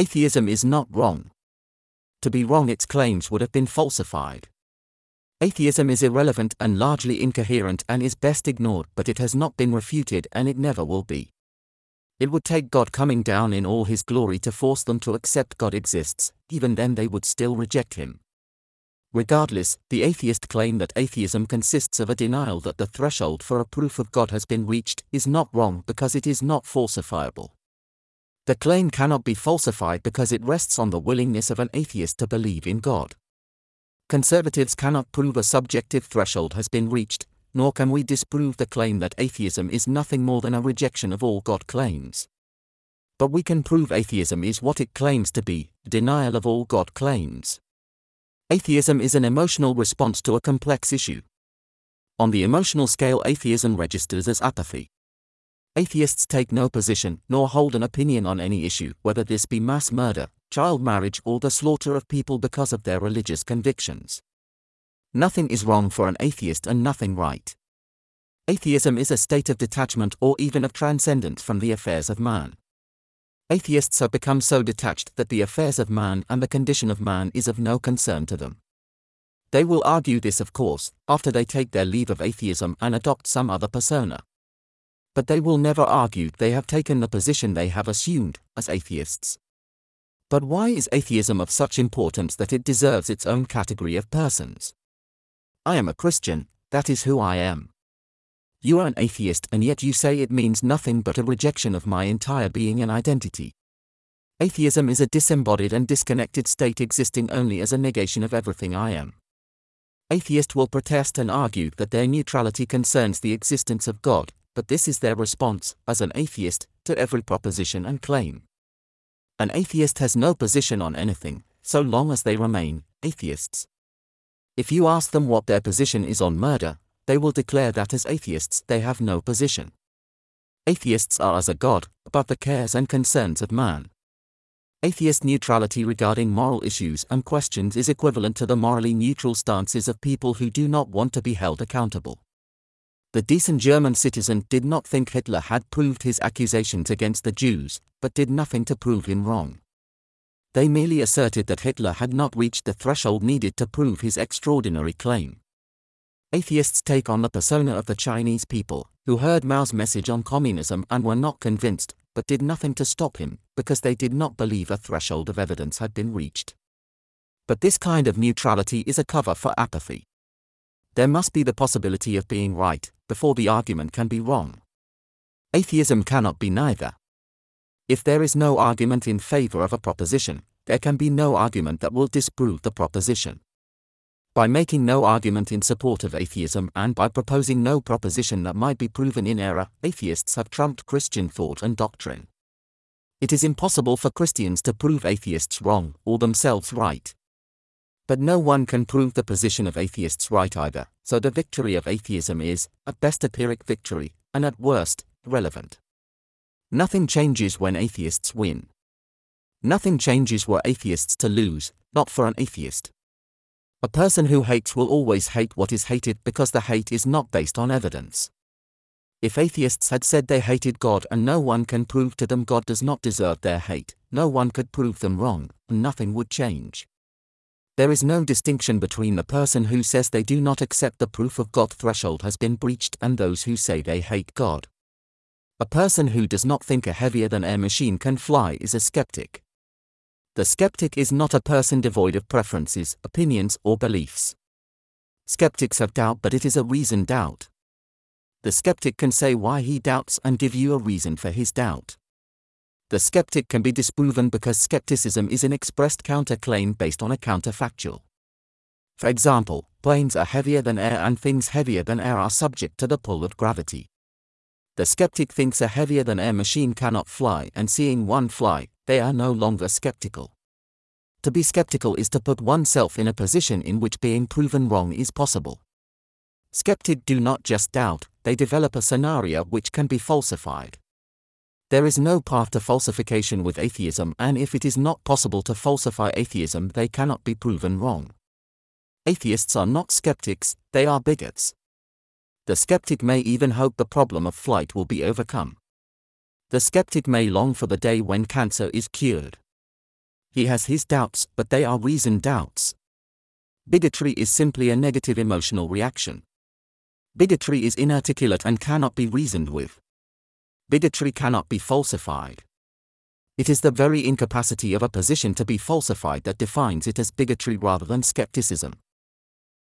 Atheism is not wrong. To be wrong, its claims would have been falsified. Atheism is irrelevant and largely incoherent and is best ignored, but it has not been refuted and it never will be. It would take God coming down in all his glory to force them to accept God exists, even then they would still reject him. Regardless, the atheist claim that atheism consists of a denial that the threshold for a proof of God has been reached is not wrong because it is not falsifiable. The claim cannot be falsified because it rests on the willingness of an atheist to believe in God. Conservatives cannot prove a subjective threshold has been reached, nor can we disprove the claim that atheism is nothing more than a rejection of all God claims. But we can prove atheism is what it claims to be denial of all God claims. Atheism is an emotional response to a complex issue. On the emotional scale, atheism registers as apathy. Atheists take no position nor hold an opinion on any issue, whether this be mass murder, child marriage, or the slaughter of people because of their religious convictions. Nothing is wrong for an atheist and nothing right. Atheism is a state of detachment or even of transcendence from the affairs of man. Atheists have become so detached that the affairs of man and the condition of man is of no concern to them. They will argue this, of course, after they take their leave of atheism and adopt some other persona. But they will never argue they have taken the position they have assumed, as atheists. But why is atheism of such importance that it deserves its own category of persons? I am a Christian, that is who I am. You are an atheist and yet you say it means nothing but a rejection of my entire being and identity. Atheism is a disembodied and disconnected state existing only as a negation of everything I am. Atheists will protest and argue that their neutrality concerns the existence of God, but this is their response, as an atheist, to every proposition and claim. An atheist has no position on anything, so long as they remain atheists. If you ask them what their position is on murder, they will declare that as atheists they have no position. Atheists are as a god, above the cares and concerns of man. Atheist neutrality regarding moral issues and questions is equivalent to the morally neutral stances of people who do not want to be held accountable. The decent German citizen did not think Hitler had proved his accusations against the Jews, but did nothing to prove him wrong. They merely asserted that Hitler had not reached the threshold needed to prove his extraordinary claim. Atheists take on the persona of the Chinese people, who heard Mao's message on communism and were not convinced, but did nothing to stop him, because they did not believe a threshold of evidence had been reached. But this kind of neutrality is a cover for apathy. There must be the possibility of being right, before the argument can be wrong. Atheism cannot be neither. If there is no argument in favor of a proposition, there can be no argument that will disprove the proposition. By making no argument in support of atheism and by proposing no proposition that might be proven in error, atheists have trumped Christian thought and doctrine. It is impossible for Christians to prove atheists wrong or themselves right. But no one can prove the position of atheists right either, so the victory of atheism is, at best, a Pyrrhic victory, and at worst, irrelevant. Nothing changes when atheists win. Nothing changes were atheists to lose, not for an atheist. A person who hates will always hate what is hated because the hate is not based on evidence. If atheists had said they hated God and no one can prove to them God does not deserve their hate, no one could prove them wrong, and nothing would change. There is no distinction between the person who says they do not accept the proof of God threshold has been breached and those who say they hate God. A person who does not think a heavier than air machine can fly is a skeptic. The skeptic is not a person devoid of preferences, opinions, or beliefs. Skeptics have doubt, but it is a reasoned doubt. The skeptic can say why he doubts and give you a reason for his doubt the skeptic can be disproven because skepticism is an expressed counterclaim based on a counterfactual. For example, planes are heavier than air and things heavier than air are subject to the pull of gravity. The skeptic thinks a heavier than air machine cannot fly and seeing one fly, they are no longer skeptical. To be skeptical is to put oneself in a position in which being proven wrong is possible. Skeptics do not just doubt, they develop a scenario which can be falsified. There is no path to falsification with atheism, and if it is not possible to falsify atheism, they cannot be proven wrong. Atheists are not skeptics, they are bigots. The skeptic may even hope the problem of flight will be overcome. The skeptic may long for the day when cancer is cured. He has his doubts, but they are reasoned doubts. Bigotry is simply a negative emotional reaction. Bigotry is inarticulate and cannot be reasoned with. Bigotry cannot be falsified. It is the very incapacity of a position to be falsified that defines it as bigotry rather than skepticism.